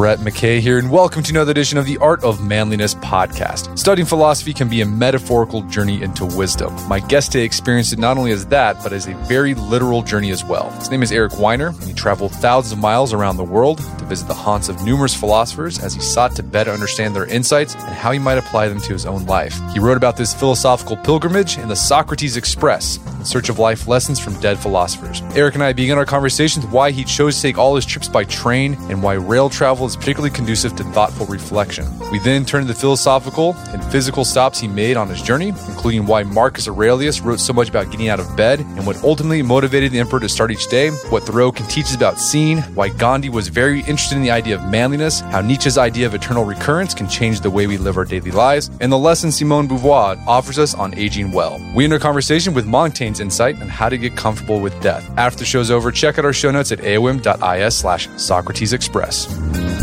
Brett McKay here, and welcome to another edition of the Art of Manliness podcast. Studying philosophy can be a metaphorical journey into wisdom. My guest today experienced it not only as that, but as a very literal journey as well. His name is Eric Weiner, and he traveled thousands of miles around the world to visit the haunts of numerous philosophers as he sought to better understand their insights and how he might apply them to his own life. He wrote about this philosophical pilgrimage in the Socrates Express, in search of life lessons from dead philosophers. Eric and I began our conversation with why he chose to take all his trips by train and why rail travel is particularly conducive to thoughtful reflection. We then turn to the philosophical and physical stops he made on his journey, including why Marcus Aurelius wrote so much about getting out of bed and what ultimately motivated the emperor to start each day, what Thoreau can teach us about seeing, why Gandhi was very interested in the idea of manliness, how Nietzsche's idea of eternal recurrence can change the way we live our daily lives, and the lesson Simone Beauvoir offers us on aging well. We end our conversation with Montaigne's insight on how to get comfortable with death. After the show's over, check out our show notes at aom.is slash Socrates Express.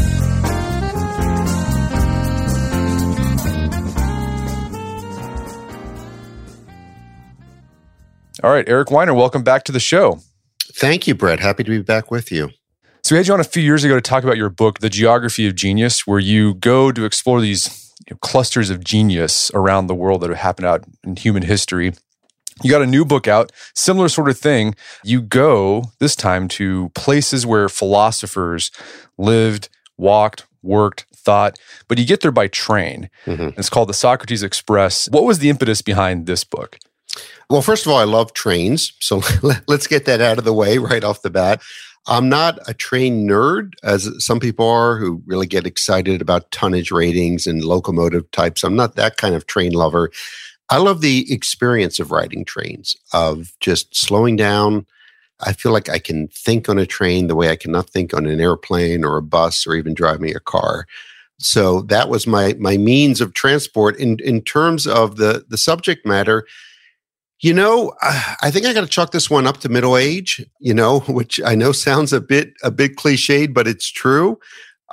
All right, Eric Weiner, welcome back to the show. Thank you, Brett. Happy to be back with you. So, we had you on a few years ago to talk about your book, The Geography of Genius, where you go to explore these you know, clusters of genius around the world that have happened out in human history. You got a new book out, similar sort of thing. You go this time to places where philosophers lived, walked, worked, thought, but you get there by train. Mm-hmm. It's called the Socrates Express. What was the impetus behind this book? Well, first of all, I love trains. So let's get that out of the way right off the bat. I'm not a train nerd, as some people are who really get excited about tonnage ratings and locomotive types. I'm not that kind of train lover. I love the experience of riding trains, of just slowing down. I feel like I can think on a train the way I cannot think on an airplane or a bus or even driving a car. So that was my my means of transport. In in terms of the the subject matter, you know, I think I got to chalk this one up to middle age. You know, which I know sounds a bit a bit cliched, but it's true.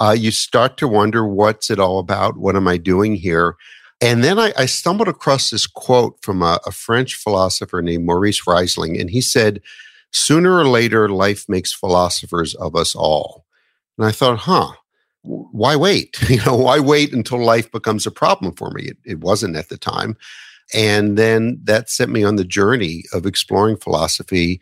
Uh, you start to wonder what's it all about. What am I doing here? And then I, I stumbled across this quote from a, a French philosopher named Maurice Riseling, and he said, "Sooner or later, life makes philosophers of us all." And I thought, huh, why wait? You know, why wait until life becomes a problem for me? It, it wasn't at the time. And then that sent me on the journey of exploring philosophy.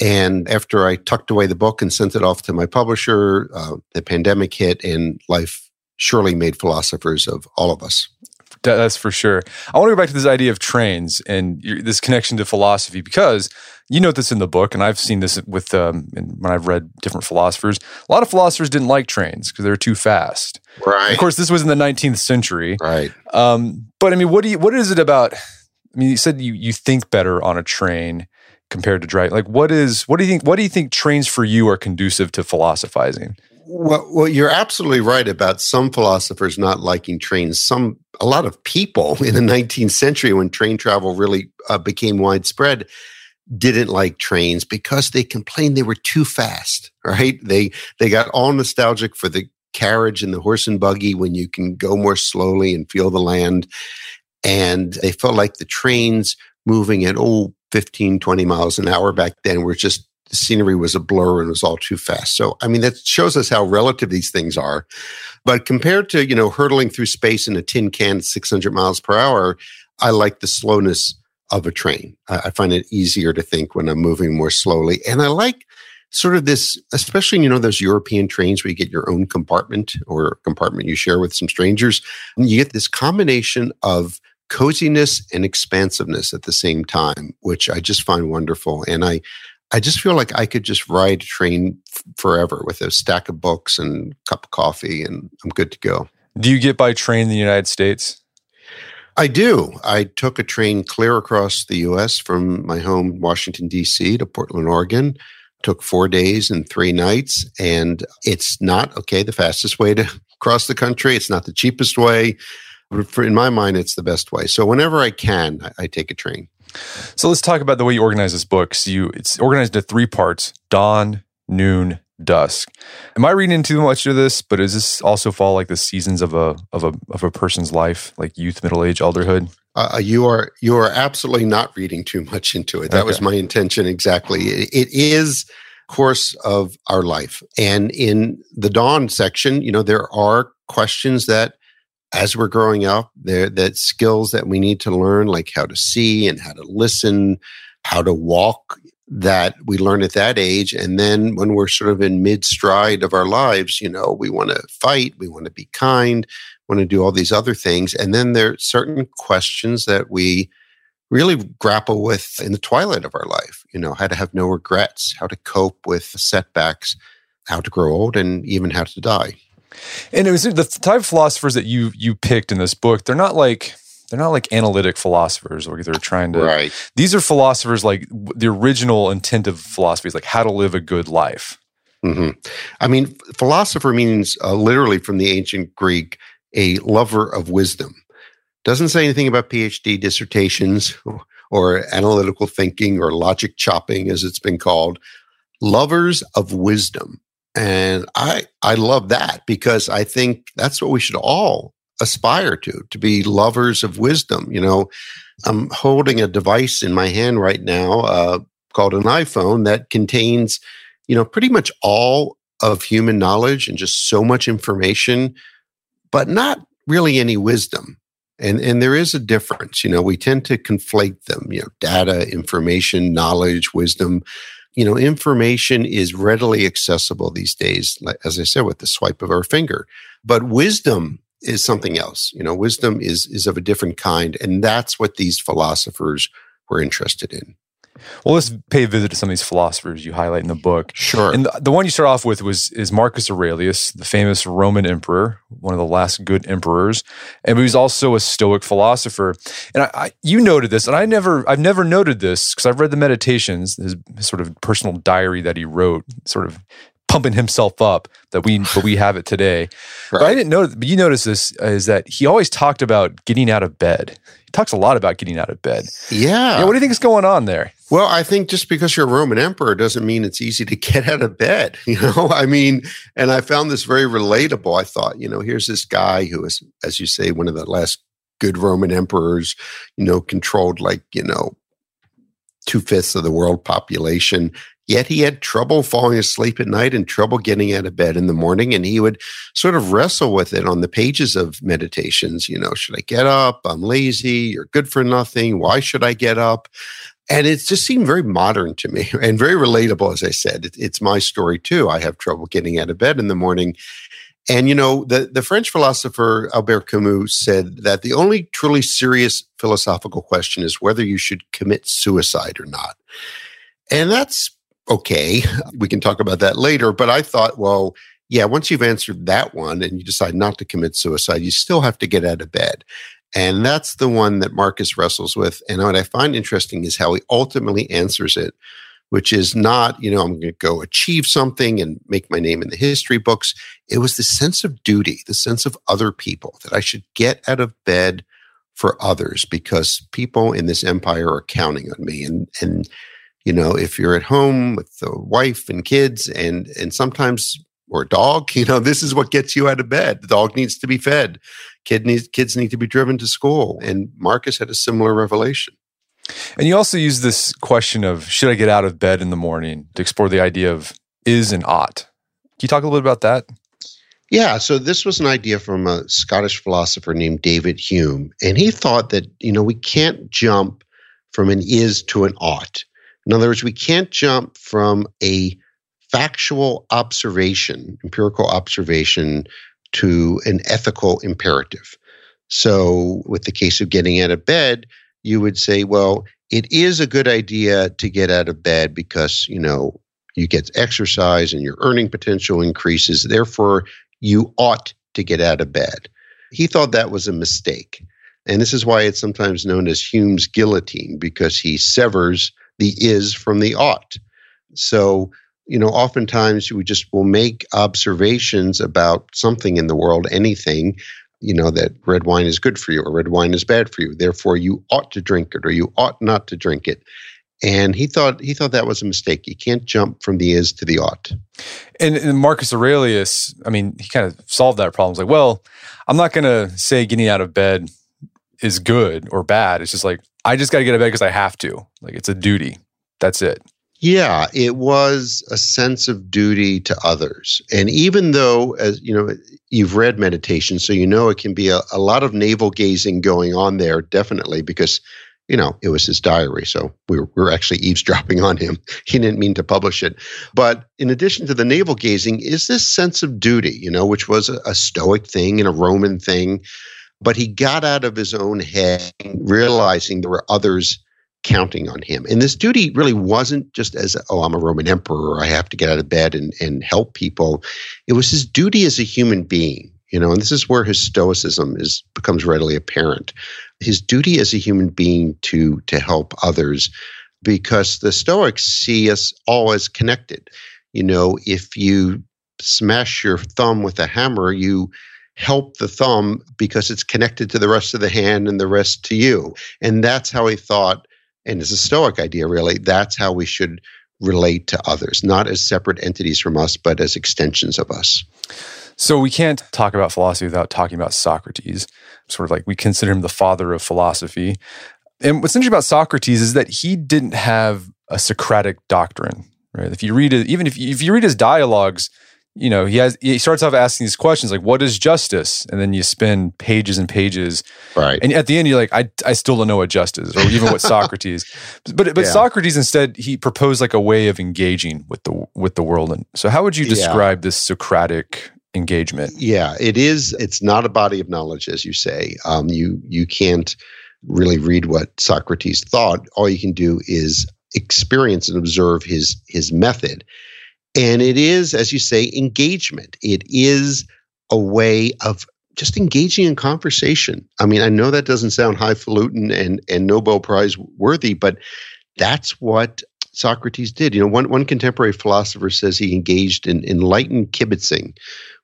And after I tucked away the book and sent it off to my publisher, uh, the pandemic hit, and life surely made philosophers of all of us. That's for sure. I want to go back to this idea of trains and this connection to philosophy because you note this in the book, and I've seen this with um, when I've read different philosophers. A lot of philosophers didn't like trains because they were too fast. Right. Of course, this was in the 19th century. Right. Um, but I mean, what do you? What is it about? I mean, you said you you think better on a train compared to driving. Like, what is? What do you think? What do you think trains for you are conducive to philosophizing? Well, well, you're absolutely right about some philosophers not liking trains. Some, a lot of people in the 19th century, when train travel really uh, became widespread, didn't like trains because they complained they were too fast. Right? They they got all nostalgic for the carriage and the horse and buggy when you can go more slowly and feel the land, and they felt like the trains moving at oh 15 20 miles an hour back then were just the scenery was a blur and was all too fast. So, I mean, that shows us how relative these things are. But compared to, you know, hurtling through space in a tin can at 600 miles per hour, I like the slowness of a train. I, find it easier to think when I'm moving more slowly. And I like sort of this, especially, you know, those European trains where you get your own compartment or compartment you share with some strangers. You get this combination of coziness and expansiveness at the same time, which I just find wonderful. And I, I just feel like I could just ride a train f- forever with a stack of books and cup of coffee, and I'm good to go. Do you get by train in the United States? I do. I took a train clear across the U.S. from my home, Washington, D.C., to Portland, Oregon. Took four days and three nights. And it's not, okay, the fastest way to cross the country. It's not the cheapest way. For, in my mind, it's the best way. So whenever I can, I, I take a train. So let's talk about the way you organize this book. So you it's organized into three parts: dawn, noon, dusk. Am I reading too much of this? But does this also fall like the seasons of a of a of a person's life, like youth, middle age, elderhood? Uh, uh you are you are absolutely not reading too much into it. That okay. was my intention exactly. It, it is course of our life. And in the dawn section, you know, there are questions that as we're growing up, there that skills that we need to learn, like how to see and how to listen, how to walk, that we learn at that age. And then when we're sort of in mid stride of our lives, you know, we want to fight, we want to be kind, want to do all these other things. And then there are certain questions that we really grapple with in the twilight of our life, you know, how to have no regrets, how to cope with setbacks, how to grow old, and even how to die. And it was the type of philosophers that you you picked in this book. They're not like they're not like analytic philosophers or they're trying to right. These are philosophers like the original intent of philosophy is like how to live a good life. Mm-hmm. i mean philosopher means uh, literally from the ancient greek a lover of wisdom. Doesn't say anything about phd dissertations or analytical thinking or logic chopping as it's been called. Lovers of wisdom. And i i love that because i think that's what we should all aspire to, to be lovers of wisdom. You know, I'm holding a device in my hand right now uh, called an iPhone that contains, you know, pretty much all of human knowledge and just so much information, but not really any wisdom. And, and there is a difference. You know, we tend to conflate them, you know, data, information, knowledge, wisdom. You know, information is readily accessible these days, as I said, with the swipe of our finger. But wisdom is something else. You know, wisdom is is of a different kind, and that's what these philosophers were interested in. Well, let's pay a visit to some of these philosophers you highlight in the book. Sure. And the, the one you start off with was is Marcus Aurelius, the famous Roman emperor, one of the last good emperors, and he was also a Stoic philosopher. And I, I you noted this, and I never, I've never noted this because I've read the Meditations, his, his sort of personal diary that he wrote, sort of pumping himself up that we but we have it today. Right. But I didn't know. But you notice this is that he always talked about getting out of bed. He talks a lot about getting out of bed. Yeah. yeah what do you think is going on there? Well, I think just because you're a Roman emperor doesn't mean it's easy to get out of bed. You know, I mean, and I found this very relatable. I thought, you know, here's this guy who is, as you say, one of the last good Roman emperors. You know, controlled like you know two fifths of the world population. Yet he had trouble falling asleep at night and trouble getting out of bed in the morning. And he would sort of wrestle with it on the pages of meditations. You know, should I get up? I'm lazy. You're good for nothing. Why should I get up? And it just seemed very modern to me and very relatable, as I said. It, it's my story too. I have trouble getting out of bed in the morning. And, you know, the, the French philosopher Albert Camus said that the only truly serious philosophical question is whether you should commit suicide or not. And that's okay. We can talk about that later. But I thought, well, yeah, once you've answered that one and you decide not to commit suicide, you still have to get out of bed. And that's the one that Marcus wrestles with. And what I find interesting is how he ultimately answers it, which is not, you know, I'm going to go achieve something and make my name in the history books. It was the sense of duty, the sense of other people, that I should get out of bed for others because people in this empire are counting on me. And, and, you know if you're at home with the wife and kids and and sometimes or a dog you know this is what gets you out of bed. The dog needs to be fed. Kid needs kids need to be driven to school. And marcus had a similar revelation. And you also use this question of should i get out of bed in the morning to explore the idea of is and ought? Can you talk a little bit about that? Yeah, so this was an idea from a Scottish philosopher named David Hume. And he thought that, you know, we can't jump from an is to an ought. In other words, we can't jump from a factual observation, empirical observation, to an ethical imperative. So, with the case of getting out of bed, you would say, well, it is a good idea to get out of bed because, you know, you get exercise and your earning potential increases. Therefore, you ought to get out of bed. He thought that was a mistake. And this is why it's sometimes known as Hume's guillotine, because he severs the is from the ought. So, you know, oftentimes we just will make observations about something in the world, anything, you know, that red wine is good for you or red wine is bad for you. Therefore, you ought to drink it or you ought not to drink it. And he thought he thought that was a mistake. You can't jump from the is to the ought. And, and Marcus Aurelius, I mean, he kind of solved that problem. It's like, well, I'm not going to say getting out of bed is good or bad. It's just like I just got to get out of bed because I have to. Like it's a duty. That's it. Yeah, it was a sense of duty to others. And even though, as you know, you've read meditation, so you know it can be a, a lot of navel gazing going on there, definitely, because you know, it was his diary. So we were, we were, actually eavesdropping on him. He didn't mean to publish it. But in addition to the navel gazing, is this sense of duty, you know, which was a, a Stoic thing and a Roman thing. But he got out of his own head, realizing there were others counting on him. And this duty really wasn't just as, oh, I'm a Roman emperor, I have to get out of bed and, and help people. It was his duty as a human being, you know, and this is where his stoicism is becomes readily apparent. His duty as a human being to to help others, because the Stoics see us all as connected. You know, if you smash your thumb with a hammer, you help the thumb because it's connected to the rest of the hand and the rest to you. And that's how he thought and it's a Stoic idea, really. That's how we should relate to others, not as separate entities from us, but as extensions of us. So we can't talk about philosophy without talking about Socrates. Sort of like we consider him the father of philosophy. And what's interesting about Socrates is that he didn't have a Socratic doctrine, right? If you read it, even if you, if you read his dialogues, you know, he has he starts off asking these questions like, "What is justice?" And then you spend pages and pages, right? And at the end, you're like, "I, I still don't know what justice is, or even what Socrates." But but yeah. Socrates instead he proposed like a way of engaging with the with the world. And so, how would you describe yeah. this Socratic engagement? Yeah, it is. It's not a body of knowledge, as you say. Um, you you can't really read what Socrates thought. All you can do is experience and observe his his method and it is, as you say, engagement. It is a way of just engaging in conversation. I mean, I know that doesn't sound highfalutin and, and Nobel Prize worthy, but that's what Socrates did. You know, one, one contemporary philosopher says he engaged in enlightened kibitzing,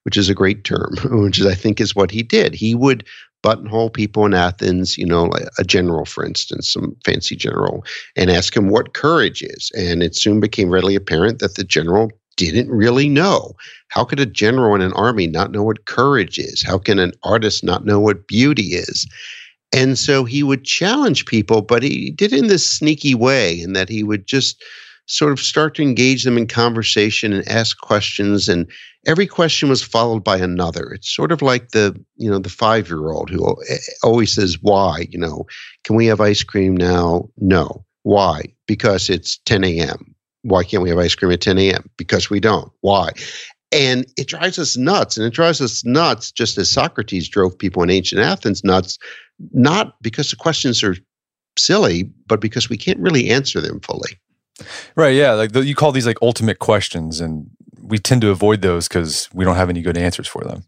which is a great term, which is, I think is what he did. He would buttonhole people in Athens, you know, a general, for instance, some fancy general, and ask him what courage is. And it soon became readily apparent that the general didn't really know. How could a general in an army not know what courage is? How can an artist not know what beauty is? And so he would challenge people, but he did it in this sneaky way, in that he would just sort of start to engage them in conversation and ask questions and every question was followed by another it's sort of like the you know the five year old who eh, always says why you know can we have ice cream now no why because it's 10 a.m why can't we have ice cream at 10 a.m.? Because we don't. Why? And it drives us nuts. And it drives us nuts just as Socrates drove people in ancient Athens nuts, not because the questions are silly, but because we can't really answer them fully. Right. Yeah. Like the, you call these like ultimate questions, and we tend to avoid those because we don't have any good answers for them.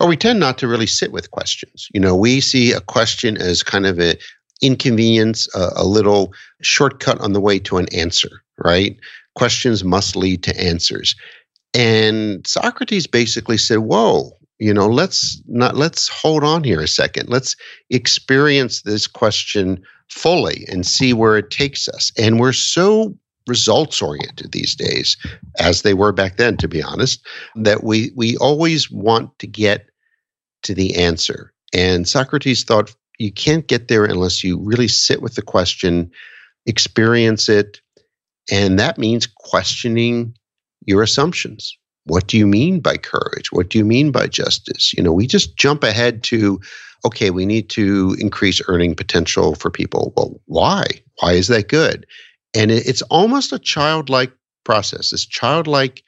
Or we tend not to really sit with questions. You know, we see a question as kind of an inconvenience, a, a little shortcut on the way to an answer right? Questions must lead to answers. And Socrates basically said, Whoa, you know, let's not let's hold on here a second. Let's experience this question fully and see where it takes us. And we're so results oriented these days, as they were back then, to be honest, that we we always want to get to the answer. And Socrates thought you can't get there unless you really sit with the question, experience it, and that means questioning your assumptions. What do you mean by courage? What do you mean by justice? You know, we just jump ahead to, okay, we need to increase earning potential for people. Well, why? Why is that good? And it's almost a childlike process, this childlike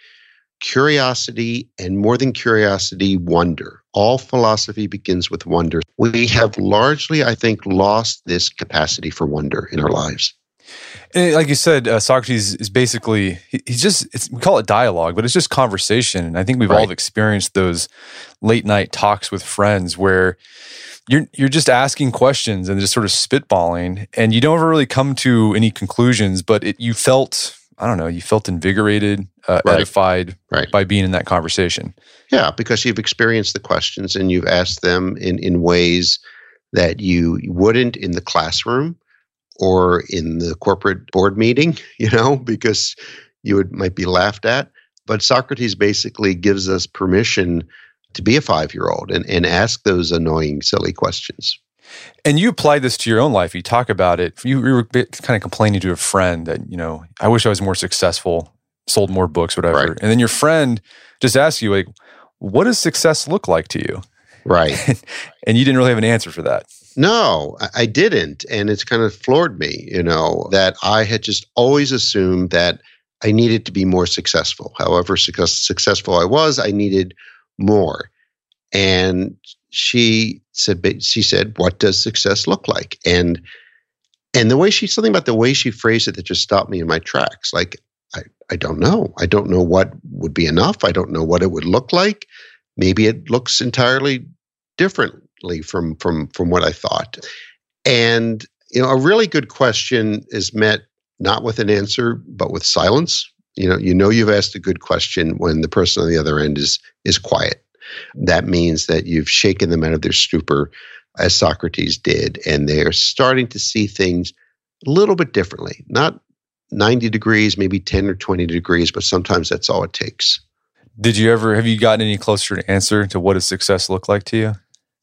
curiosity and more than curiosity, wonder. All philosophy begins with wonder. We have largely, I think, lost this capacity for wonder in our lives. And like you said, uh, Socrates is basically he, he's just we call it dialogue, but it's just conversation. And I think we've right. all experienced those late night talks with friends where you're you're just asking questions and just sort of spitballing, and you don't ever really come to any conclusions. But it, you felt I don't know, you felt invigorated, uh, right. edified right. by being in that conversation. Yeah, because you've experienced the questions and you've asked them in in ways that you wouldn't in the classroom or in the corporate board meeting, you know, because you would might be laughed at. But Socrates basically gives us permission to be a five year old and, and ask those annoying, silly questions. And you applied this to your own life. You talk about it. You, you were kind of complaining to a friend that, you know, I wish I was more successful, sold more books, whatever. Right. And then your friend just asked you, like, what does success look like to you? Right. and you didn't really have an answer for that. No, I didn't. And it's kind of floored me, you know, that I had just always assumed that I needed to be more successful. However successful I was, I needed more. And she said, she said, what does success look like? And and the way she something about the way she phrased it that just stopped me in my tracks. Like, I, I don't know. I don't know what would be enough. I don't know what it would look like. Maybe it looks entirely differently from from from what I thought. And you know, a really good question is met not with an answer, but with silence. You know, you know you've asked a good question when the person on the other end is is quiet that means that you've shaken them out of their stupor, as Socrates did, and they're starting to see things a little bit differently. Not 90 degrees, maybe 10 or 20 degrees, but sometimes that's all it takes. Did you ever, have you gotten any closer to answer to what does success look like to you?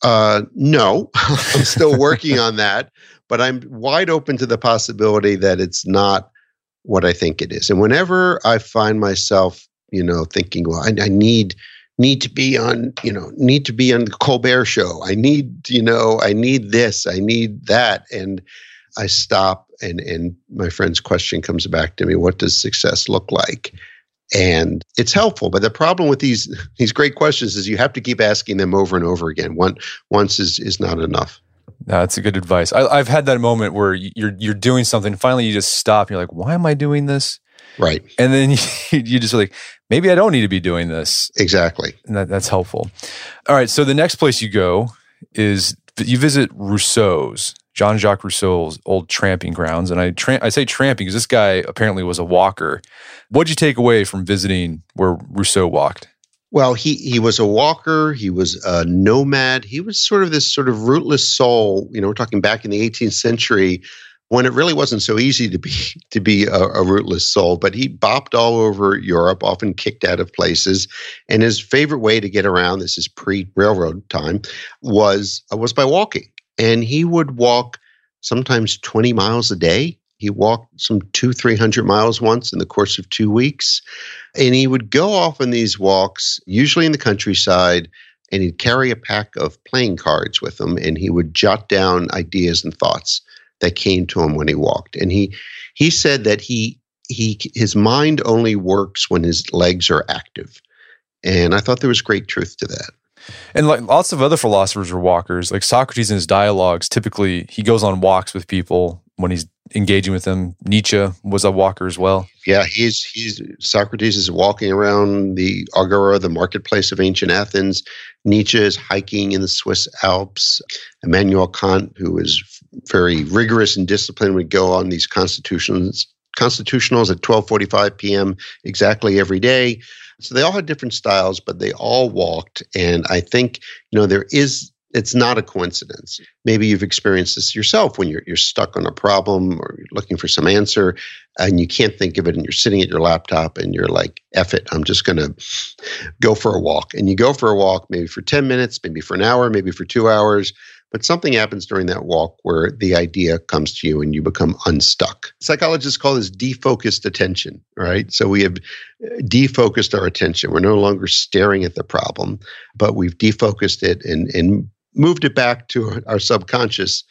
Uh, no, I'm still working on that, but I'm wide open to the possibility that it's not what I think it is. And whenever I find myself, you know, thinking, well, I, I need need to be on, you know, need to be on the Colbert show. I need, you know, I need this, I need that. And I stop and and my friend's question comes back to me, what does success look like? And it's helpful. But the problem with these these great questions is you have to keep asking them over and over again. One once is is not enough. No, that's a good advice. I, have had that moment where you're you're doing something. Finally, you just stop. And you're like, "Why am I doing this?" Right. And then you, you just like, maybe I don't need to be doing this. Exactly. And that, that's helpful. All right. So the next place you go is you visit Rousseau's, Jean Jacques Rousseau's old tramping grounds. And I, tra- I say tramping because this guy apparently was a walker. What'd you take away from visiting where Rousseau walked? Well, he he was a walker. He was a nomad. He was sort of this sort of rootless soul. You know, we're talking back in the 18th century when it really wasn't so easy to be to be a, a, rootless soul. But he bopped all over Europe, often kicked out of places, and his favorite way to get around this is pre railroad time was uh, was by walking, and he would walk sometimes twenty miles a day. He walked some two three hundred miles once in the course of two weeks, and he would go off on these walks, usually in the countryside. And he'd carry a pack of playing cards with him, and he would jot down ideas and thoughts that came to him when he walked. And he he said that he he his mind only works when his legs are active. And I thought there was great truth to that. And like lots of other philosophers were walkers. Like Socrates in his dialogues, typically he goes on walks with people when he's engaging with them. Nietzsche was a walker as well. Yeah, he's he's Socrates is walking around the agora, the marketplace of ancient Athens. Nietzsche is hiking in the Swiss Alps. Immanuel Kant, who is very rigorous and disciplined, would go on these constitutions constitutionals at 12:45 p.m. exactly every day. So they all had different styles, but they all walked. And I think you know there is it's not a coincidence. Maybe you've experienced this yourself when you're you're stuck on a problem or you're looking for some answer and you can't think of it and you're sitting at your laptop and you're like, F it, I'm just gonna go for a walk. And you go for a walk maybe for 10 minutes, maybe for an hour, maybe for two hours, but something happens during that walk where the idea comes to you and you become unstuck. Psychologists call this defocused attention, right? So we have defocused our attention. We're no longer staring at the problem, but we've defocused it and, and moved it back to our subconscious.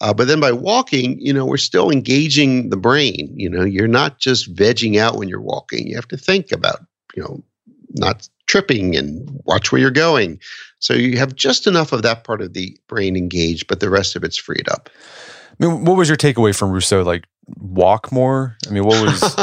Uh, but then by walking, you know, we're still engaging the brain. You know, you're not just vegging out when you're walking. You have to think about, you know, not tripping and watch where you're going. So you have just enough of that part of the brain engaged, but the rest of it's freed up. I mean, what was your takeaway from Rousseau? Like walk more? I mean, what was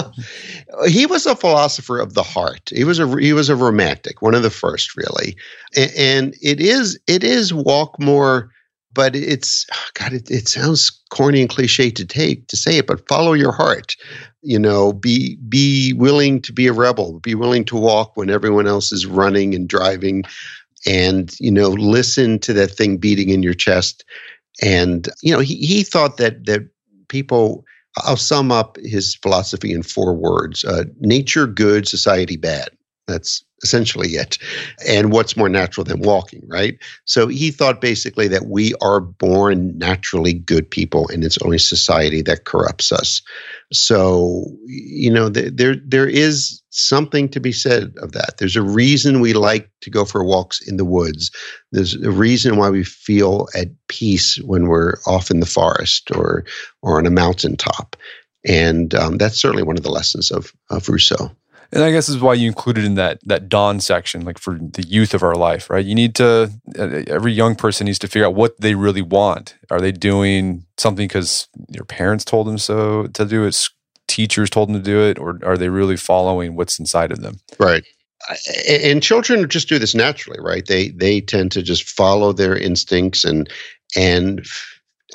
He was a philosopher of the heart. He was a he was a romantic, one of the first really. And, and it is it is walk more but it's god it, it sounds corny and cliche to take to say it but follow your heart you know be be willing to be a rebel be willing to walk when everyone else is running and driving and you know listen to that thing beating in your chest and you know he, he thought that that people i'll sum up his philosophy in four words uh, nature good society bad that's essentially it. And what's more natural than walking, right? So he thought basically that we are born naturally good people, and it's only society that corrupts us. So you know, th- there there is something to be said of that. There's a reason we like to go for walks in the woods. There's a reason why we feel at peace when we're off in the forest or or on a mountaintop. And um, that's certainly one of the lessons of, of Rousseau. And I guess this is why you included in that that dawn section, like for the youth of our life, right? You need to uh, every young person needs to figure out what they really want. Are they doing something because your parents told them so to do it, teachers told them to do it, or are they really following what's inside of them? Right. And children just do this naturally, right? They they tend to just follow their instincts and and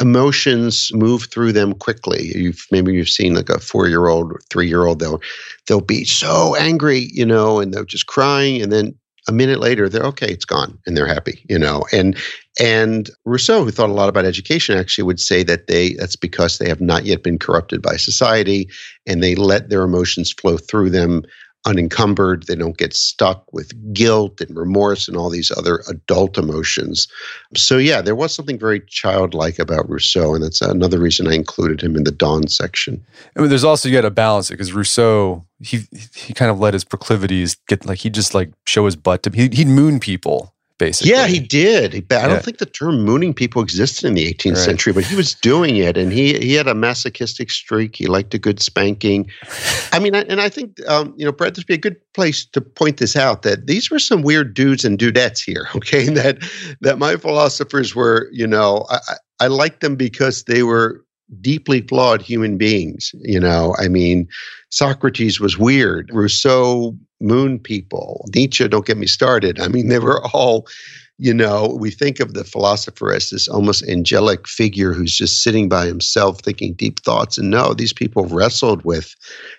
emotions move through them quickly. You've maybe you've seen like a four year old or three year old, they'll they'll be so angry, you know, and they're just crying and then a minute later they're okay, it's gone and they're happy, you know. And and Rousseau, who thought a lot about education, actually would say that they that's because they have not yet been corrupted by society and they let their emotions flow through them unencumbered. They don't get stuck with guilt and remorse and all these other adult emotions. So, yeah, there was something very childlike about Rousseau, and that's another reason I included him in the Dawn section. I mean, there's also you got to balance it because Rousseau he he kind of let his proclivities get like he'd just like show his butt to he he'd moon people basically. Yeah, he did. I don't yeah. think the term mooning people existed in the 18th right. century, but he was doing it, and he he had a masochistic streak. He liked a good spanking. I mean, and I think um, you know, Brett, this would be a good place to point this out that these were some weird dudes and dudettes here. Okay, that that my philosophers were, you know, I, I liked them because they were deeply flawed human beings. You know, I mean, Socrates was weird. Rousseau, moon people. Nietzsche, don't get me started. I mean, they were all, you know, we think of the philosopher as this almost angelic figure who's just sitting by himself thinking deep thoughts. And no, these people wrestled with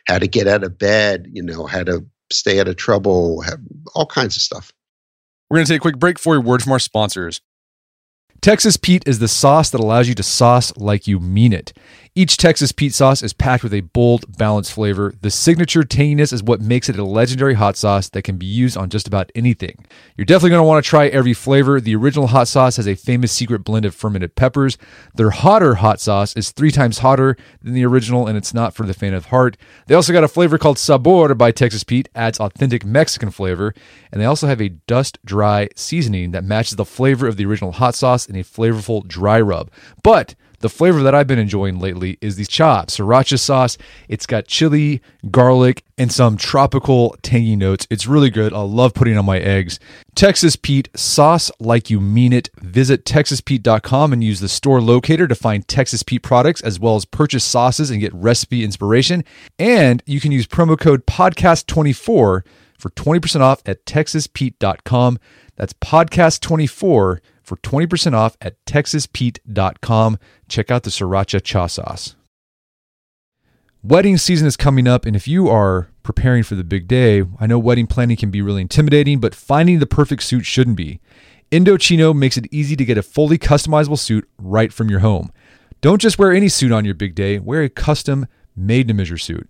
how to get out of bed, you know, how to stay out of trouble, all kinds of stuff. We're going to take a quick break for a word from our sponsors. Texas Pete is the sauce that allows you to sauce like you mean it. Each Texas Pete sauce is packed with a bold, balanced flavor. The signature tanginess is what makes it a legendary hot sauce that can be used on just about anything. You're definitely going to want to try every flavor. The original hot sauce has a famous secret blend of fermented peppers. Their hotter hot sauce is three times hotter than the original, and it's not for the faint of heart. They also got a flavor called Sabor by Texas Pete, adds authentic Mexican flavor, and they also have a dust dry seasoning that matches the flavor of the original hot sauce in a flavorful dry rub. But the flavor that I've been enjoying lately is the chop sriracha sauce. It's got chili, garlic, and some tropical tangy notes. It's really good. I love putting on my eggs. Texas Pete sauce like you mean it. Visit texaspete.com and use the store locator to find Texas Pete products as well as purchase sauces and get recipe inspiration. And you can use promo code podcast24 for 20% off at texaspete.com. That's podcast24 for 20% off at texaspete.com. Check out the sriracha cha sauce. Wedding season is coming up, and if you are preparing for the big day, I know wedding planning can be really intimidating, but finding the perfect suit shouldn't be. Indochino makes it easy to get a fully customizable suit right from your home. Don't just wear any suit on your big day, wear a custom made to measure suit.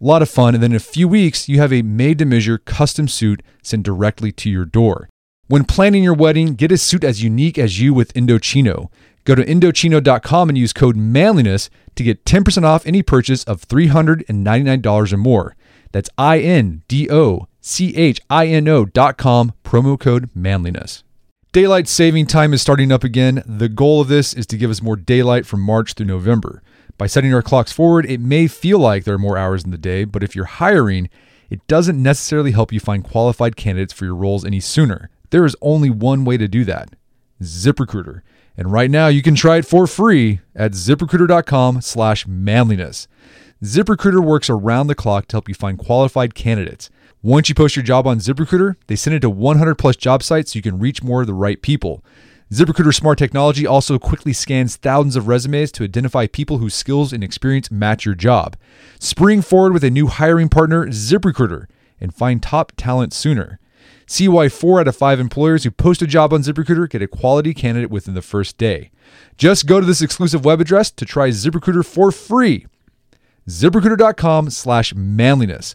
A lot of fun. And then in a few weeks, you have a made to measure custom suit sent directly to your door. When planning your wedding, get a suit as unique as you with Indochino. Go to Indochino.com and use code manliness to get 10% off any purchase of $399 or more. That's I N D O C H I N O.com, promo code manliness. Daylight saving time is starting up again. The goal of this is to give us more daylight from March through November. By setting our clocks forward, it may feel like there are more hours in the day, but if you're hiring, it doesn't necessarily help you find qualified candidates for your roles any sooner. There is only one way to do that ZipRecruiter. And right now you can try it for free at ziprecruiter.com slash manliness. ZipRecruiter works around the clock to help you find qualified candidates. Once you post your job on ZipRecruiter, they send it to 100 plus job sites so you can reach more of the right people. ZipRecruiter smart technology also quickly scans thousands of resumes to identify people whose skills and experience match your job. Spring forward with a new hiring partner, ZipRecruiter, and find top talent sooner. See why four out of five employers who post a job on ZipRecruiter get a quality candidate within the first day. Just go to this exclusive web address to try ZipRecruiter for free. ZipRecruiter.com slash manliness.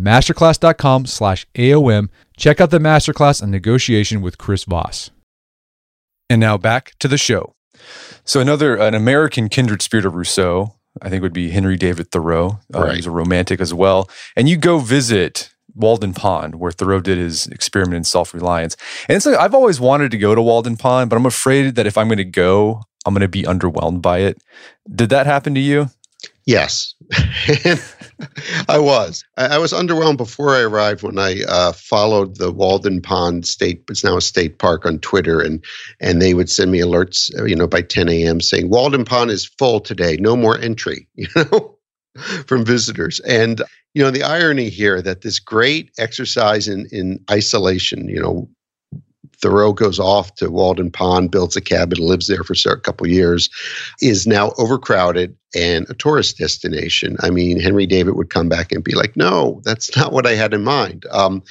Masterclass.com slash AOM. Check out the masterclass on negotiation with Chris Voss. And now back to the show. So another an American kindred spirit of Rousseau, I think would be Henry David Thoreau. Uh, Right. He's a romantic as well. And you go visit Walden Pond, where Thoreau did his experiment in self-reliance. And it's like I've always wanted to go to Walden Pond, but I'm afraid that if I'm going to go, I'm going to be underwhelmed by it. Did that happen to you? Yes, I was. I, I was underwhelmed before I arrived when I uh, followed the Walden Pond State. It's now a state park on Twitter, and and they would send me alerts, uh, you know, by 10 a.m. saying Walden Pond is full today, no more entry, you know, from visitors. And you know, the irony here that this great exercise in in isolation, you know. Thoreau goes off to Walden Pond, builds a cabin, lives there for a couple years, is now overcrowded and a tourist destination. I mean, Henry David would come back and be like, no, that's not what I had in mind. Um,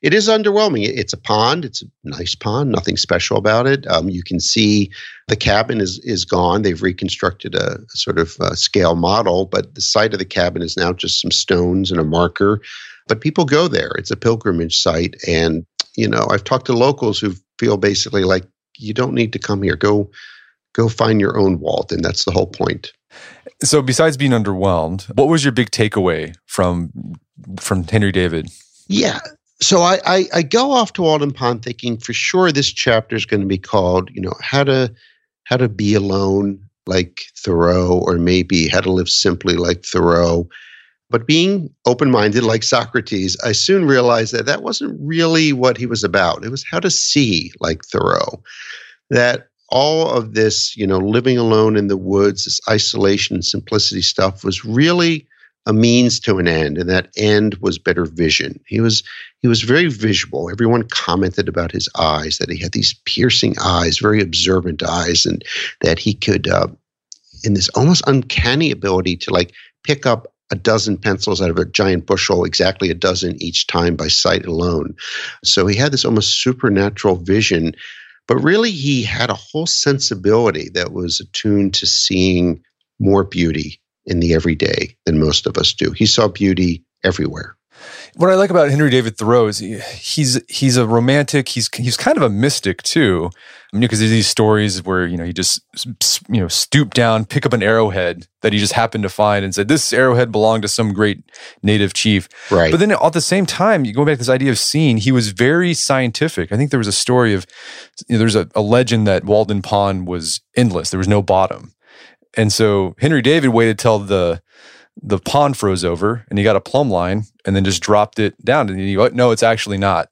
it is underwhelming. It's a pond. It's a nice pond. Nothing special about it. Um, you can see the cabin is is gone. They've reconstructed a, sort of uh scale model, but the site of the cabin is now just some stones and a marker. But people go there. It's a pilgrimage site, and you know, I've talked to locals who feel basically like you don't need to come here. Go, go find your own Walden. That's the whole point. So besides being underwhelmed, what was your big takeaway from from Henry David? Yeah. So I, I, I go off to Walden Pond thinking for sure this chapter is going to be called, you know, how to how to be alone like Thoreau, or maybe how to live simply like Thoreau. But being open minded like Socrates, I soon realized that that wasn't really what he was about. It was how to see like Thoreau. That all of this, you know, living alone in the woods, this isolation and simplicity stuff was really a means to an end, and that end was better vision. He was he was very visual. Everyone commented about his eyes that he had these piercing eyes, very observant eyes, and that he could, uh, in this almost uncanny ability to like pick up a dozen pencils out of a giant bushel, exactly a dozen each time by sight alone. So he had this almost supernatural vision, but really he had a whole sensibility that was attuned to seeing more beauty in the everyday than most of us do. He saw beauty everywhere. What I like about Henry David Thoreau is he, he's he's a romantic. He's he's kind of a mystic too. I mean, because there's these stories where you know he just you know stooped down, pick up an arrowhead that he just happened to find, and said this arrowhead belonged to some great native chief. Right. But then at the same time, you go back to this idea of seeing. He was very scientific. I think there was a story of you know, there's a, a legend that Walden Pond was endless. There was no bottom, and so Henry David waited till the the pond froze over and he got a plumb line and then just dropped it down and you go, no, it's actually not.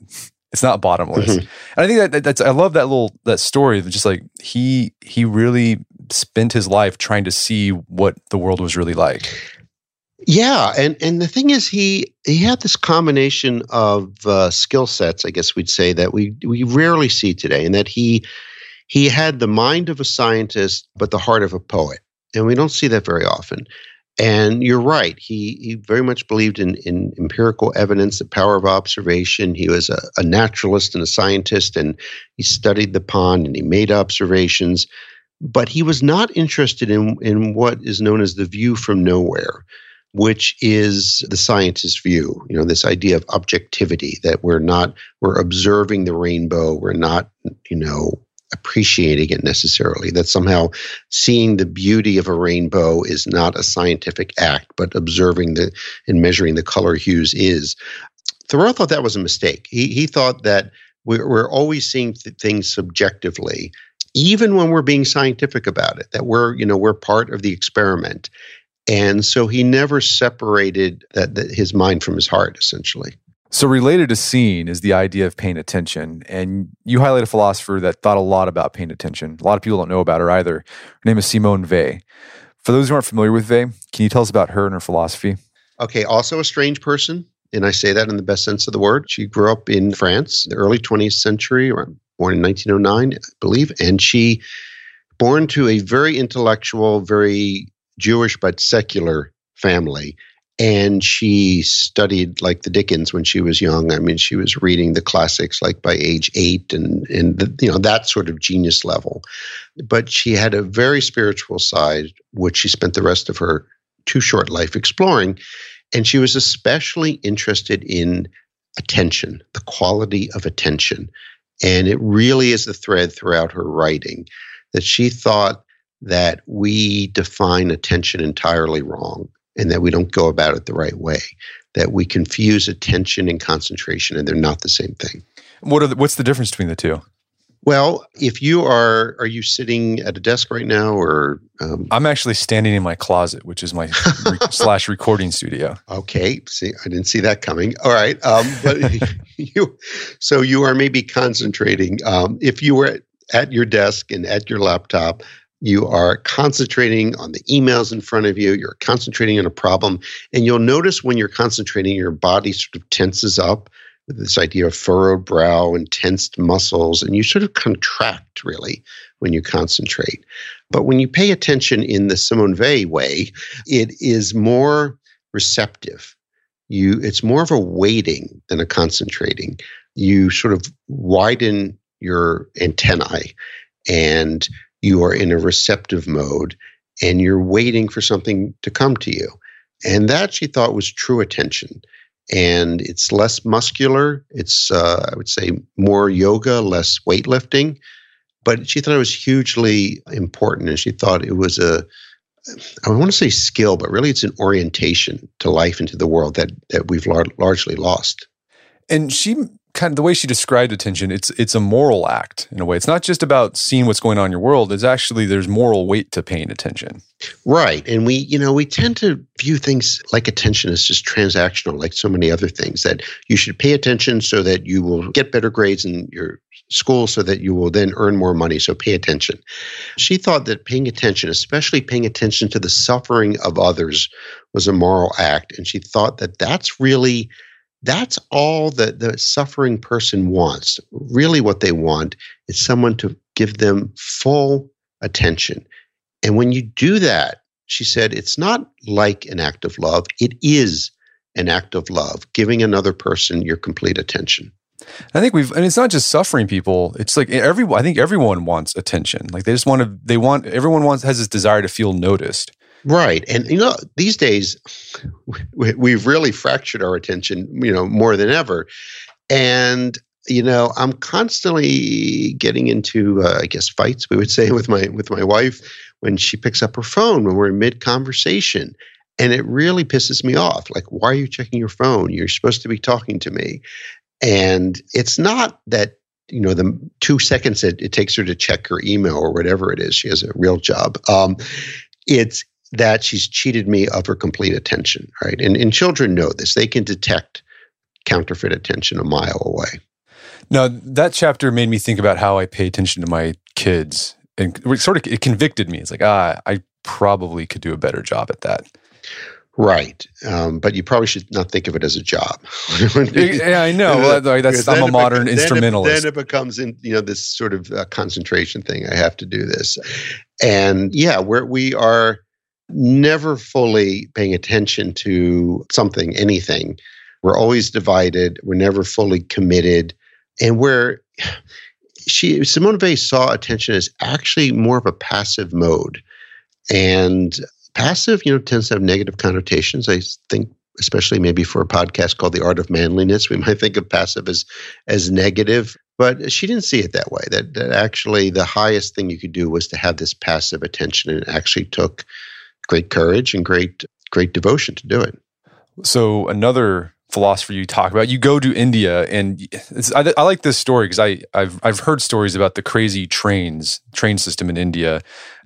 It's not bottomless. Mhm. And I think that- that that's I love that little that story of just like he he really spent his life trying to see what the world was really like. Yeah, and and the thing is, he he had this combination of uh, skill sets, I guess we'd say that we we rarely see today, and that he he had the mind of a scientist but the heart of a poet. And we don't see that very often. And you're right. He he very much believed in, in empirical evidence, the power of observation. He was a, a naturalist and a scientist, and he studied the pond and he made observations. But he was not interested in, in what is known as the view from nowhere, which is the scientist's view. You know, this idea of objectivity that we're not we're observing the rainbow, we're not, you know, appreciating it necessarily, that somehow seeing the beauty of a rainbow is not a scientific act, but observing the and measuring the color hues is. Thoreau thought that was a mistake. He, he thought that we're, we're always seeing th- things subjectively, even when we're being scientific about it, that we're, you know, we're part of the experiment. And so he never separated that, that his mind from his heart, essentially. So, related to seeing is the idea of paying attention. And you highlight a philosopher that thought a lot about paying attention. A lot of people don't know about her either. Her name is Simone Weil. For those who aren't familiar with Weil, can you tell us about her and her philosophy? Okay, also a strange person. And I say that in the best sense of the word. She grew up in France, the early 20th century, or born in 1909, I believe. And she, born to a very intellectual, very Jewish but secular family and she studied like the Dickens when she was young. I mean, she was reading the classics like by age eight, and and the, you know that sort of genius level. But she had a very spiritual side, which she spent the rest of her too short life exploring, and she was especially interested in attention, the quality of attention, and it really is the thread throughout her writing that she thought that we define attention entirely wrong and that we don't go about it the right way, that we confuse attention and concentration, and they're not the same thing. What are the, what's the difference between the two? Well, if you are, are you sitting at a desk right now, or um, I'm actually standing in my closet, which is my re- slash recording studio. Okay, see, I didn't see that coming. All right, um, but you, so you are maybe concentrating. Um, if you were at your desk and at your laptop, you are concentrating on the emails in front of you, you're concentrating on a problem, and you'll notice when you're concentrating, your body sort of tenses up with this idea of furrowed brow and tensed muscles, and you sort of contract really when you concentrate. But when you pay attention in the Simone Weil way, it is more receptive. You, it's more of a waiting than a concentrating. You sort of widen your antennae and you are in a receptive mode and you're waiting for something to come to you. And that she thought was true attention. And it's less muscular. It's, uh, I would say, more yoga, less weightlifting. But she thought it was hugely important. And she thought it was a, I want to say skill, but really it's an orientation to life and to the world that, that we've lar- largely lost. And she kind of the way she described attention, it's it's a moral act in a way. It's not just about seeing what's going on in your world. It's actually there's moral weight to paying attention. Right. And we, you know, we tend to view things like attention as just transactional, like so many other things, that you should pay attention so that you will get better grades in your school so that you will then earn more money. So pay attention. She thought that paying attention, especially paying attention to the suffering of others, was a moral act. And she thought that that's really that's all that the suffering person wants. Really, what they want is someone to give them full attention. And when you do that, she said, it's not like an act of love, it is an act of love, giving another person your complete attention. I think we've, and it's not just suffering people. It's like every, I think everyone wants attention. Like they just want to. They want. Everyone wants has this desire to feel noticed. Right. And, you know, these days, we've really fractured our attention, you know, more than ever. And, you know, I'm constantly getting into, uh, I guess, fights, we would say, with my with my wife when she picks up her phone when we're in mid conversation. And it really pisses me off. Like, why are you checking your phone? You're supposed to be talking to me. And it's not that you know the two seconds that it takes her to check her email or whatever it is she has a real job um, it's that she's cheated me of her complete attention, right? And, and children know this. They can detect counterfeit attention a mile away. Now, that chapter made me think about how I pay attention to my kids. And sort of it convicted me. It's like, ah, I probably could do a better job at that. Right, um, but you probably should not think of it as a job. yeah, I know. Well, that's I'm a modern instrumentalist. Then it, then it becomes, in, you know, this sort of uh, concentration thing. I have to do this, and yeah, where we are never fully paying attention to something, anything. We're always divided. We're never fully committed. And where she Simone Weil saw attention as actually more of a passive mode. And passive, you know, tends to have negative connotations. I think especially maybe for a podcast called The Art of Manliness, we might think of passive as as negative. But she didn't see it that way. That, that actually the highest thing you could do was to have this passive attention, and it actually took great courage and great great devotion to do it. So another philosopher you talk about, you go to India, and I, I, like this story because I I've I've heard stories about the crazy trains train system in India.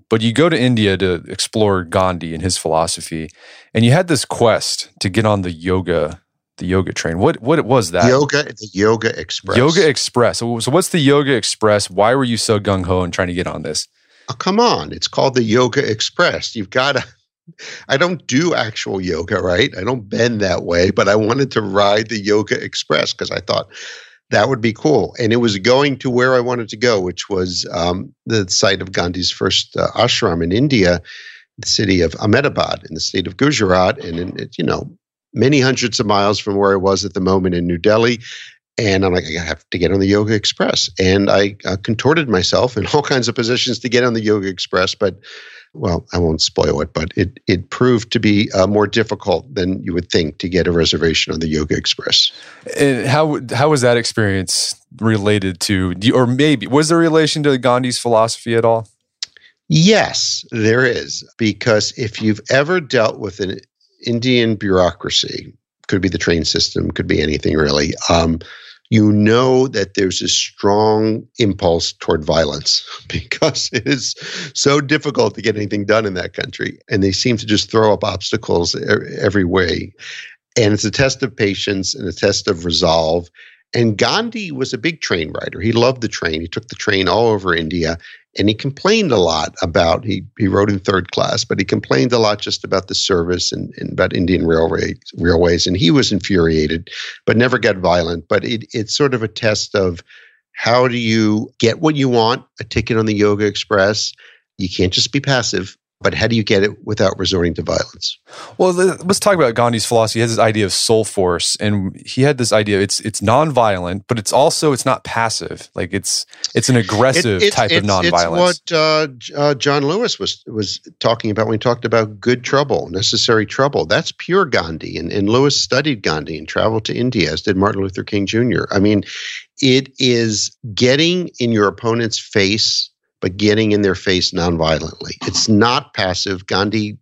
But you go to India to explore Gandhi and his philosophy, and you had this quest to get on the yoga the yoga train. What what was that? Yoga, the Yoga Express. Yoga Express. So, so what's the Yoga Express? Why were you so gung ho and trying to get on this? Oh, come on. It's called the Yoga Express. You've got to. I don't do actual yoga, right? I don't bend that way, but I wanted to ride the Yoga Express because I thought that would be cool. And it was going to where I wanted to go, which was um, the site of Gandhi's first uh, ashram in India, the city of Ahmedabad in the state of Gujarat. And, in, you know, many hundreds of miles from where I was at the moment in New Delhi. And I'm like, I have to get on the Yoga Express. And I uh, contorted myself in all kinds of positions to get on the Yoga Express. But, well, I won't spoil it, but it, it proved to be uh, more difficult than you would think to get a reservation on the Yoga Express. And how, how was that experience related to, or maybe, was there a relation to Gandhi's philosophy at all? Yes, there is. Because if you've ever dealt with an Indian bureaucracy, could be the train system, could be anything really. Um, you know that there's a strong impulse toward violence because it is so difficult to get anything done in that country. And they seem to just throw up obstacles every way. And it's a test of patience and a test of resolve. And Gandhi was a big train rider. He loved the train. He took the train all over India and he complained a lot about he he wrote in third class, but he complained a lot just about the service and, and about Indian railway railways, and he was infuriated, but never got violent. But it, it's sort of a test of how do you get what you want, a ticket on the Yoga Express. You can't just be passive but how do you get it without resorting to violence? Well, let's talk about Gandhi's philosophy. He has this idea of soul force, and he had this idea it's it's nonviolent, but it's also it's not passive. Like it's it's an aggressive it, type of nonviolence. It's what uh, uh, John Lewis was was talking about when he talked about good trouble, necessary trouble. That's pure Gandhi, and, and Lewis studied Gandhi and traveled to India, as did Martin Luther King Jr. I mean, it is getting in your opponent's face but getting in their face nonviolently. It's not passive. Gandhi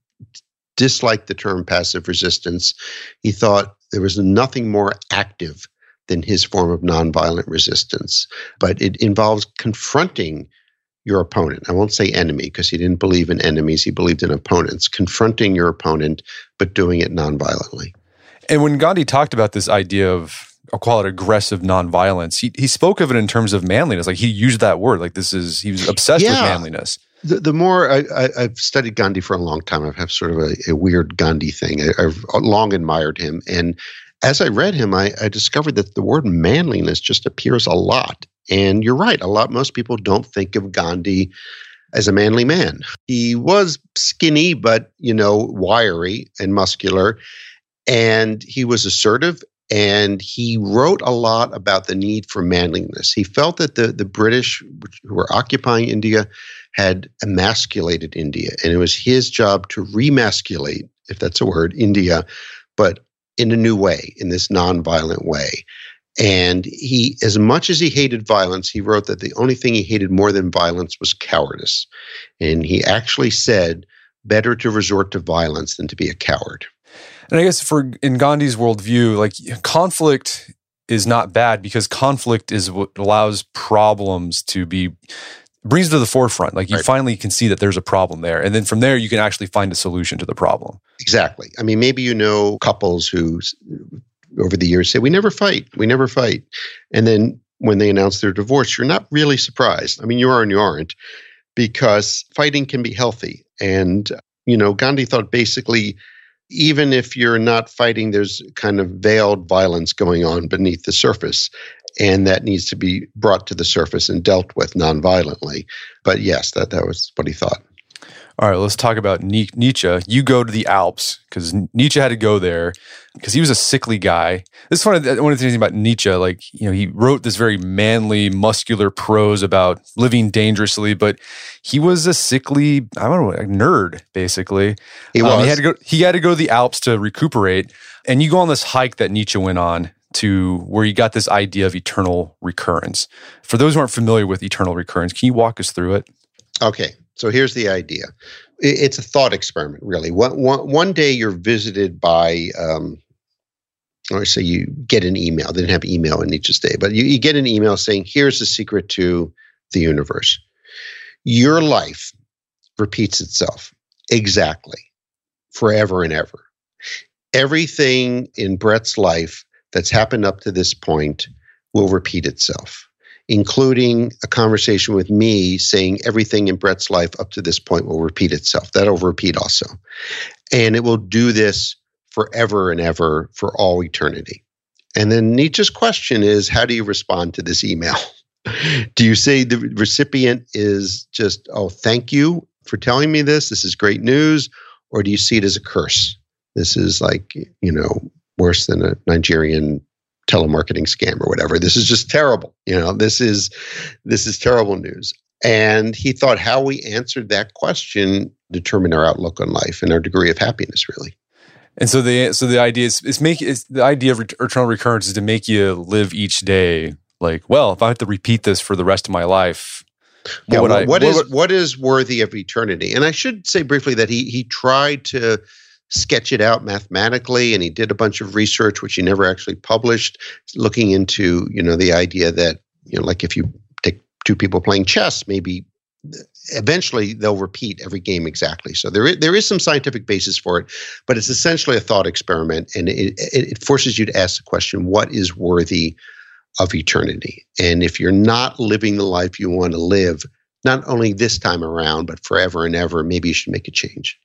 disliked the term passive resistance. He thought there was nothing more active than his form of nonviolent resistance, but it involves confronting your opponent. I won't say enemy because he didn't believe in enemies, he believed in opponents, confronting your opponent, but doing it nonviolently. And when Gandhi talked about this idea of I'll call it aggressive nonviolence. He he spoke of it in terms of manliness. Like he used that word. Like this is he was obsessed yeah. with manliness. The, the more I, I, have studied Gandhi for a long time, I've sort of a, a weird Gandhi thing. I, have long admired him, and as I read him, I, I discovered that the word manliness just appears a lot. And you're right. A lot. Most people don't think of Gandhi as a manly man. He was skinny, but you know, wiry and muscular and he was assertive and he wrote a lot about the need for manliness. He felt that the, the British who were occupying India had emasculated India, and it was his job to remasculate, if that's a word, India, but in a new way, in this nonviolent way. And he, as much as he hated violence, he wrote that the only thing he hated more than violence was cowardice. And he actually said, better to resort to violence than to be a coward. And I guess for in Gandhi's worldview, like conflict is not bad because conflict is what allows problems to be brings to the forefront. Like you right. finally can see that there's a problem there. And then from there you can actually find a solution to the problem. Exactly. I mean, maybe you know couples who over the years say, We never fight, we never fight. And then when they announce their divorce, you're not really surprised. I mean, you are and you aren't, because fighting can be healthy. And, you know, Gandhi thought basically even if you're not fighting, there's kind of veiled violence going on beneath the surface. And that needs to be brought to the surface and dealt with nonviolently. But yes, that, that was what he thought. All right, let's talk about Nietzsche. You go to the Alps because Nietzsche had to go there because he was a sickly guy. This is one of, the, one of the things about Nietzsche. Like, you know, he wrote this very manly, muscular prose about living dangerously, but he was a sickly, I don't know, like nerd, basically. He was. Um, he, had to go, he had to go to the Alps to recuperate. And you go on this hike that Nietzsche went on to where you got this idea of eternal recurrence. For those who aren't familiar with eternal recurrence, can you walk us through it? Okay. So here's the idea. It's a thought experiment, really. One, one, one day you're visited by, um, or say you get an email. They didn't have email in Nietzsche's day, but you, you get an email saying, here's the secret to the universe. Your life repeats itself exactly forever and ever. Everything in Brett's life that's happened up to this point will repeat itself including a conversation with me saying everything in Brett's life up to this point will repeat itself. That'll repeat also. And it will do this forever and ever for all eternity. And then Nietzsche's question is how do you respond to this email? do you say the recipient is just, oh, thank you for telling me this? This is great news. Or do you see it as a curse? This is like, you know, worse than a Nigerian telemarketing scam or whatever. This is just terrible. You know, this is this is terrible news. And he thought how we answered that question determined our outlook on life and our degree of happiness, really. And so the so the idea is is make is the idea of eternal recurrence is to make you live each day like, well, if I have to repeat this for the rest of my life, what yeah, what, I, what is what, what is worthy of eternity? And I should say briefly that he he tried to sketch it out mathematically and he did a bunch of research which he never actually published looking into you know the idea that you know like if you take two people playing chess maybe eventually they'll repeat every game exactly. So there is, there is some scientific basis for it but it's essentially a thought experiment and it, it forces you to ask the question what is worthy of eternity? And if you're not living the life you want to live not only this time around but forever and ever maybe you should make a change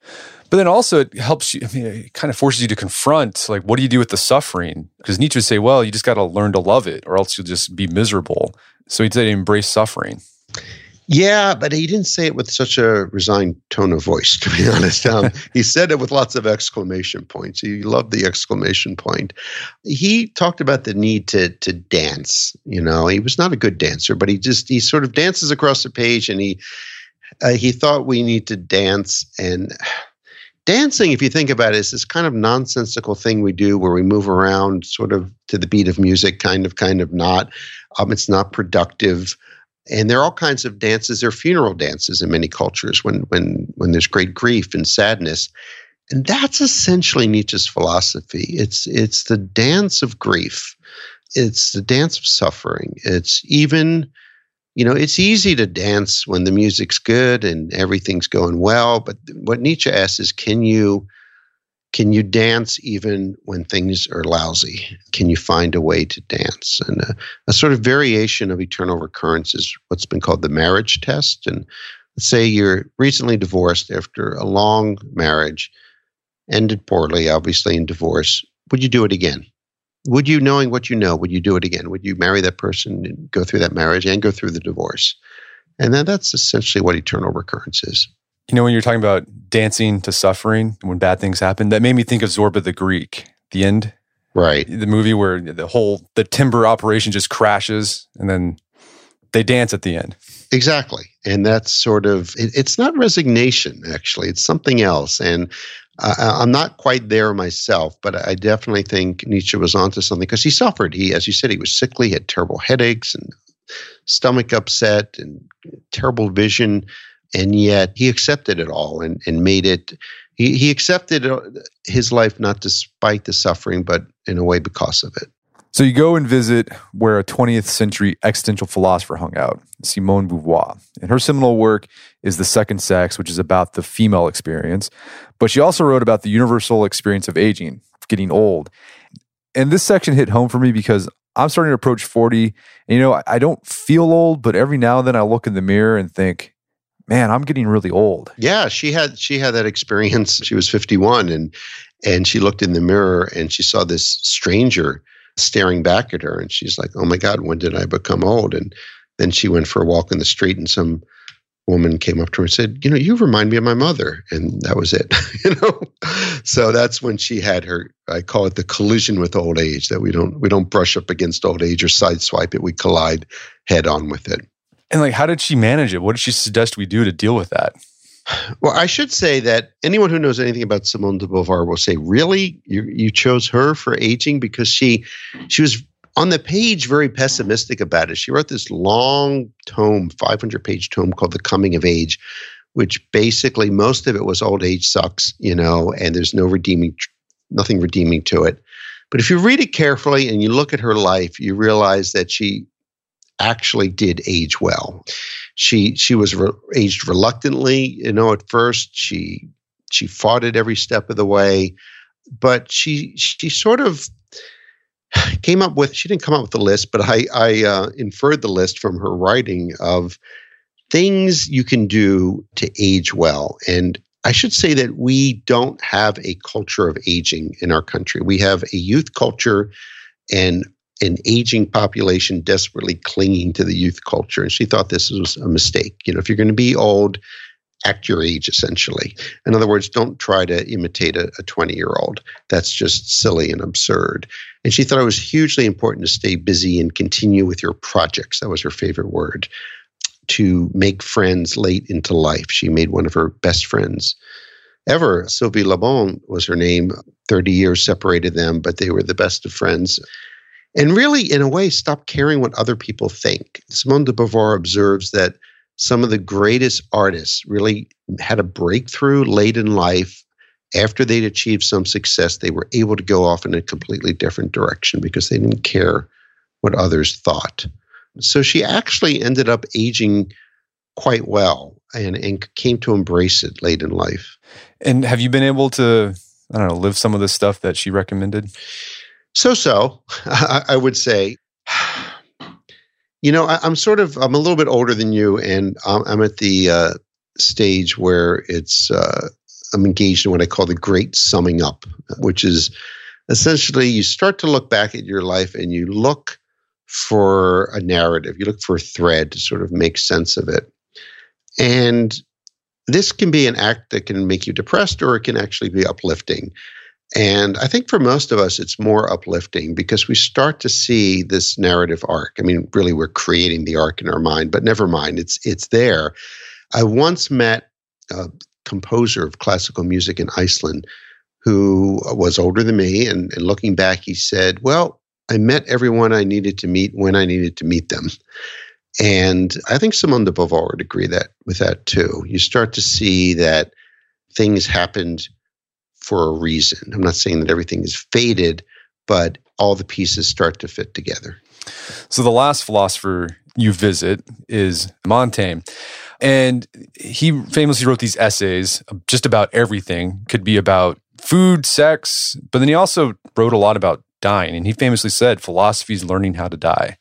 but then also it helps you, I mean, it kind of forces you to confront like, what do you do with the suffering? Because Nietzsche would say, well, you just got to learn to love it or else you'll just be miserable. So he'd say embrace suffering. Yeah, but he didn't say it with such a resigned tone of voice, to be honest. Um, he said it with lots of exclamation points. He loved the exclamation point. He talked about the need to to dance. You know, he was not a good dancer, but he just he sort of dances across the page, and he uh, he thought we need to dance and dancing, if you think about it, is this kind of nonsensical thing we do where we move around sort of to the beat of music, kind of, kind of not. Um, it's not productive. And there are all kinds of dances. There are funeral dances in many cultures when when when there's great grief and sadness. And that's essentially Nietzsche's philosophy. It's it's the dance of grief. It's the dance of suffering. It's even you know, it's easy to dance when the music's good and everything's going well. But what Nietzsche asks is, can you can you dance even when things are lousy? Can you find a way to dance? And a, a sort of variation of eternal recurrence is what's been called the marriage test. And let's say you're recently divorced after a long marriage, ended poorly, obviously in divorce. Would you do it again? Would you knowing what you know would you do it again? Would you marry that person and go through that marriage and go through the divorce? And then that's essentially what eternal recurrence is. You know when you're talking about dancing to suffering when bad things happen that made me think of zorba the greek the end. Right. The movie where the whole the timber operation just crashes and then they dance at the end. Exactly. And that's sort of it, it's not resignation actually. It's something else. And uh, I'm not quite there myself, but I definitely think Nietzsche was onto something because he suffered. He, as you said, he was sickly, had terrible headaches and stomach upset and terrible vision, and yet he accepted it all and, and made it. He, he accepted uh, his life not despite the suffering, but in a way because of it. So you go and visit where a 20th century existential philosopher hung out, Simone Beauvoir. And her seminal work is The Second Sex, which is about the female experience. But she also wrote about the universal experience of aging, getting old. And this section hit home for me because I'm starting to approach 40. And, you know, I don't feel old, but every now and then I look in the mirror and think, man, I'm getting really old. Yeah, she had she had that experience. She was 51 and and she looked in the mirror and she saw this stranger staring back at her. And she's like, oh my God, when did I become old? And then she went for a walk in the street and some woman came up to her and said, "You know, you remind me of my mother," and that was it. you know, so that's when she had her. I call it the collision with old age. That we don't we don't brush up against old age or sideswipe it. We collide head on with it. And like, how did she manage it? What did she suggest we do to deal with that? Well, I should say that anyone who knows anything about Simone de Beauvoir will say, "Really, you you chose her for aging because she she was on the page very pessimistic about it. She wrote this long tome, 500 page tome called The Coming of Age, which basically most of it was old age sucks, you know, and there's no redeeming, nothing redeeming to it. But if you read it carefully and you look at her life, you realize that she actually did age well. She she was re- aged reluctantly, you know. At first, she she fought it every step of the way, but she she sort of came up with she didn't come up with the list but i i uh, inferred the list from her writing of things you can do to age well. And i should say that we don't have a culture of aging in our country. We have a youth culture and an aging population desperately clinging to the youth culture. And she thought this was a mistake. You know if you're going to be old act your age essentially. In other words don't try to imitate a 20 year old that's just silly and absurd. And she thought it was hugely important to stay busy and continue with your projects. That was her favorite word. To make friends late into life. She made one of her best friends ever. Sylvie Le Bon was her name. 30 years separated them but they were the best of friends. And really in a way stop caring what other people think. Simone de beauvoir observes that some of the greatest artists really had a breakthrough late in life. After they'd achieved some success, they were able to go off in a completely different direction because they didn't care what others thought. So she actually ended up aging quite well and, and came to embrace it late in life. And have you been able to, I don't know, live some of the stuff that she recommended? So so, I, I would say. You know, I, am sort of I'm a little bit older than you, and I'm, I'm at the uh, stage where it's uh, I'm engaged in what I call the great summing up, which is essentially you start to look back at your life and you look for a narrative, you look for a thread to sort of make sense of it, and this can be an act that can make you depressed or it can actually be uplifting. And I think for most of us, it's more uplifting because we start to see this narrative arc. I mean, really, we're creating the arc in our mind, but never mind, it's it's there. I once met a composer of classical music in Iceland who was older than me, and, and looking back, he said, "Well, I met everyone I needed to meet when I needed to meet them." And I think Simone de Beauvoir would agree that with that too. You start to see that things happened for a reason. I'm not saying that everything is fated, but all the pieces start to fit together. So the last philosopher you visit is Montaigne. And he famously wrote these essays just about everything. Could be about food, sex, but then he also wrote a lot about dying. And he famously said, philosophy is learning how to die.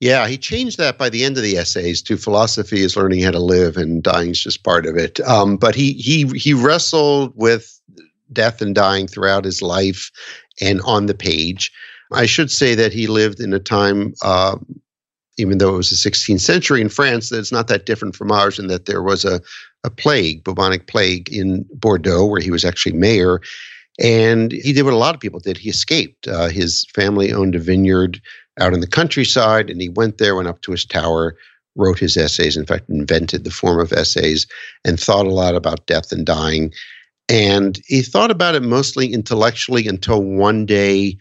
Yeah, he changed that by the end of the essays to philosophy is learning how to live and dying is just part of it. Um, but he he he wrestled with death and dying throughout his life and on the page. I should say that he lived in a time, uh, even though it was the 16th century in France, that it's not that different from ours, and that there was a, a plague, bubonic plague in Bordeaux, where he was actually mayor. And he did what a lot of people did. He escaped. Uh, his family owned a vineyard out in the countryside, and he went there, went up to his tower, wrote his essays, in fact, invented the form of essays, and thought a lot about death and dying. And he thought about it mostly intellectually until one day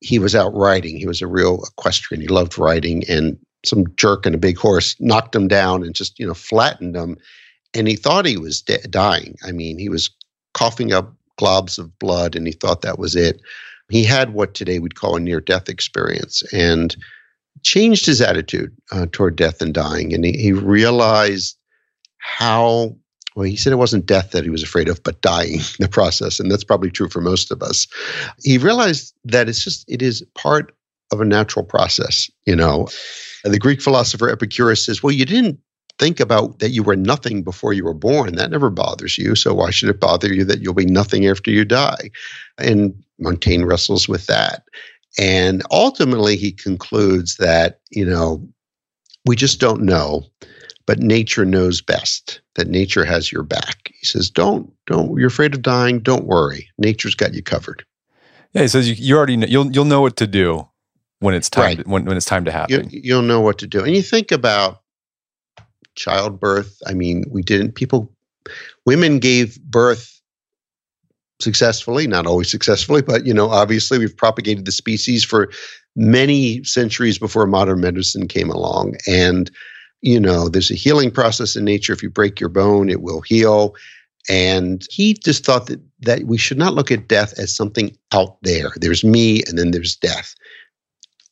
he was out riding. He was a real equestrian. He loved riding, and some jerk in a big horse knocked him down and just, you know, flattened him. And he thought he was de- dying. I mean, he was coughing up globs of blood, and he thought that was it. He had what today we'd call a near death experience and changed his attitude uh, toward death and dying. And he, he realized how well, he said it wasn't death that he was afraid of, but dying the process. And that's probably true for most of us. He realized that it's just, it is part of a natural process, you know. The Greek philosopher Epicurus says, well, you didn't think about that you were nothing before you were born. That never bothers you. So why should it bother you that you'll be nothing after you die? And Montaigne wrestles with that. And ultimately, he concludes that, you know, we just don't know but nature knows best. That nature has your back. He says, "Don't, don't. You're afraid of dying. Don't worry. Nature's got you covered." Yeah, he says you, you already know, you'll you'll know what to do when it's time Right. to, when when it's time to happen. You, you'll know what to do. And you think about childbirth. I mean, we didn't. People, women gave birth successfully, not always successfully, but you know, obviously, we've propagated the species for many centuries before modern medicine came along. And you know, there's a healing process in nature. If you break your bone, it will heal. And he just thought that that we should not look at death as something out there. There's me, and then there's death.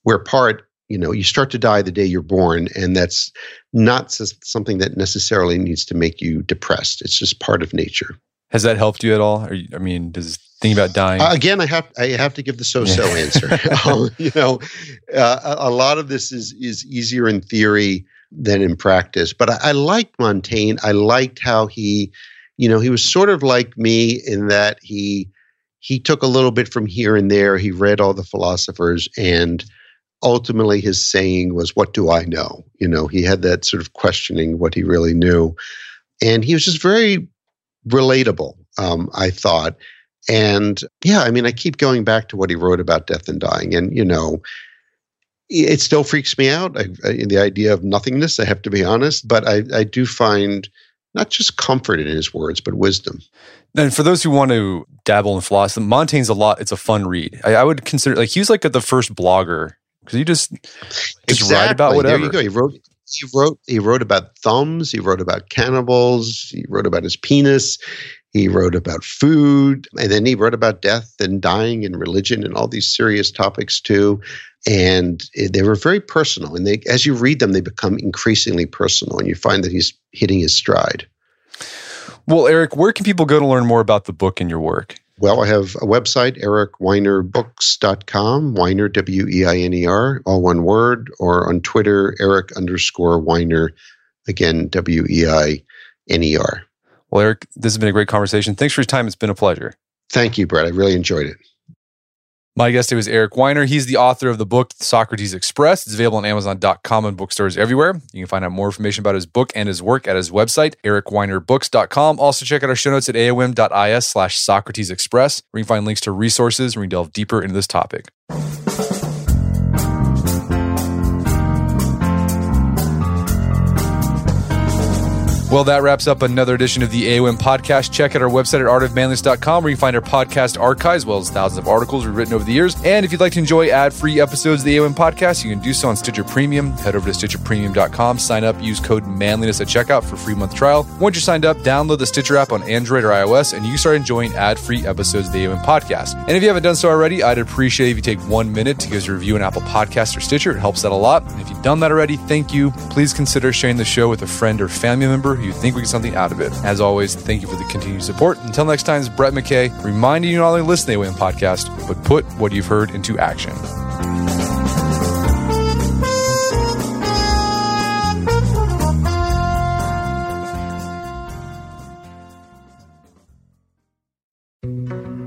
We're part. You know, you start to die the day you're born, and that's not something that necessarily needs to make you depressed. It's just part of nature. Has that helped you at all? You- I mean, does thinking about dying? Uh, again, I have I have to give the so-so Yeah. answer. Um, you know, uh, a, a lot of this is is easier in theory than in practice. But I, I liked Montaigne. I liked how he, you know, he was sort of like me in that he he took a little bit from here and there. He read all the philosophers and ultimately his saying was what do i know you know he had that sort of questioning what he really knew and he was just very relatable um, i thought and yeah, I mean, I keep going back to what he wrote about death and dying, and you know, it still freaks me out. I, I, the idea of nothingness. I have to be honest, but I, I do find not just comfort in his words, but wisdom. And for those who want to dabble in philosophy, Montaigne's a lot. It's a fun read. I, I would consider like he was like the first blogger because he just just write about whatever. There you go. He wrote. He wrote. He wrote about thumbs. He wrote about cannibals. He wrote about his penis. He wrote about food, and then he wrote about death and dying and religion and all these serious topics too. And they were very personal. And they, as you read them, they become increasingly personal, and you find that he's hitting his stride. Well, Eric, where can people go to learn more about the book and your work? Well, I have a website, ericweinerbooks.com, Weiner, W E I N E R, all one word, or on Twitter, Eric underscore Weiner, again, W E I N E R. Well, Eric, this has been a great conversation. Thanks for your time. It's been a pleasure. Thank you, Brett. I really enjoyed it. My guest today was Eric Weiner. He's the author of the book Socrates Express. It's available on Amazon.com and bookstores everywhere. You can find out more information about his book and his work at his website, ericweinerbooks.com. Also, check out our show notes at aom.is slash Socrates Express, where you can find links to resources where we delve deeper into this topic. Well, that wraps up another edition of the AOM podcast. Check out our website at artofmanliness.com where you find our podcast archives as well as thousands of articles we've written over the years. And if you'd like to enjoy ad-free episodes of the AOM podcast, you can do so on Stitcher Premium. Head over to stitcherpremium.com, sign up, use code manliness at checkout for free month trial. Once you're signed up, download the Stitcher app on Android or iOS and you start enjoying ad-free episodes of the AOM podcast. And if you haven't done so already, I'd appreciate if you take one minute to give us a review on Apple Podcasts or Stitcher. It helps out a lot. And if you've done that already, thank you. Please consider sharing the show with a friend or family member you think we get something out of it. As always, thank you for the continued support. Until next time, it's Brett McKay reminding you not only listen to the AOM podcast, but put what you've heard into action.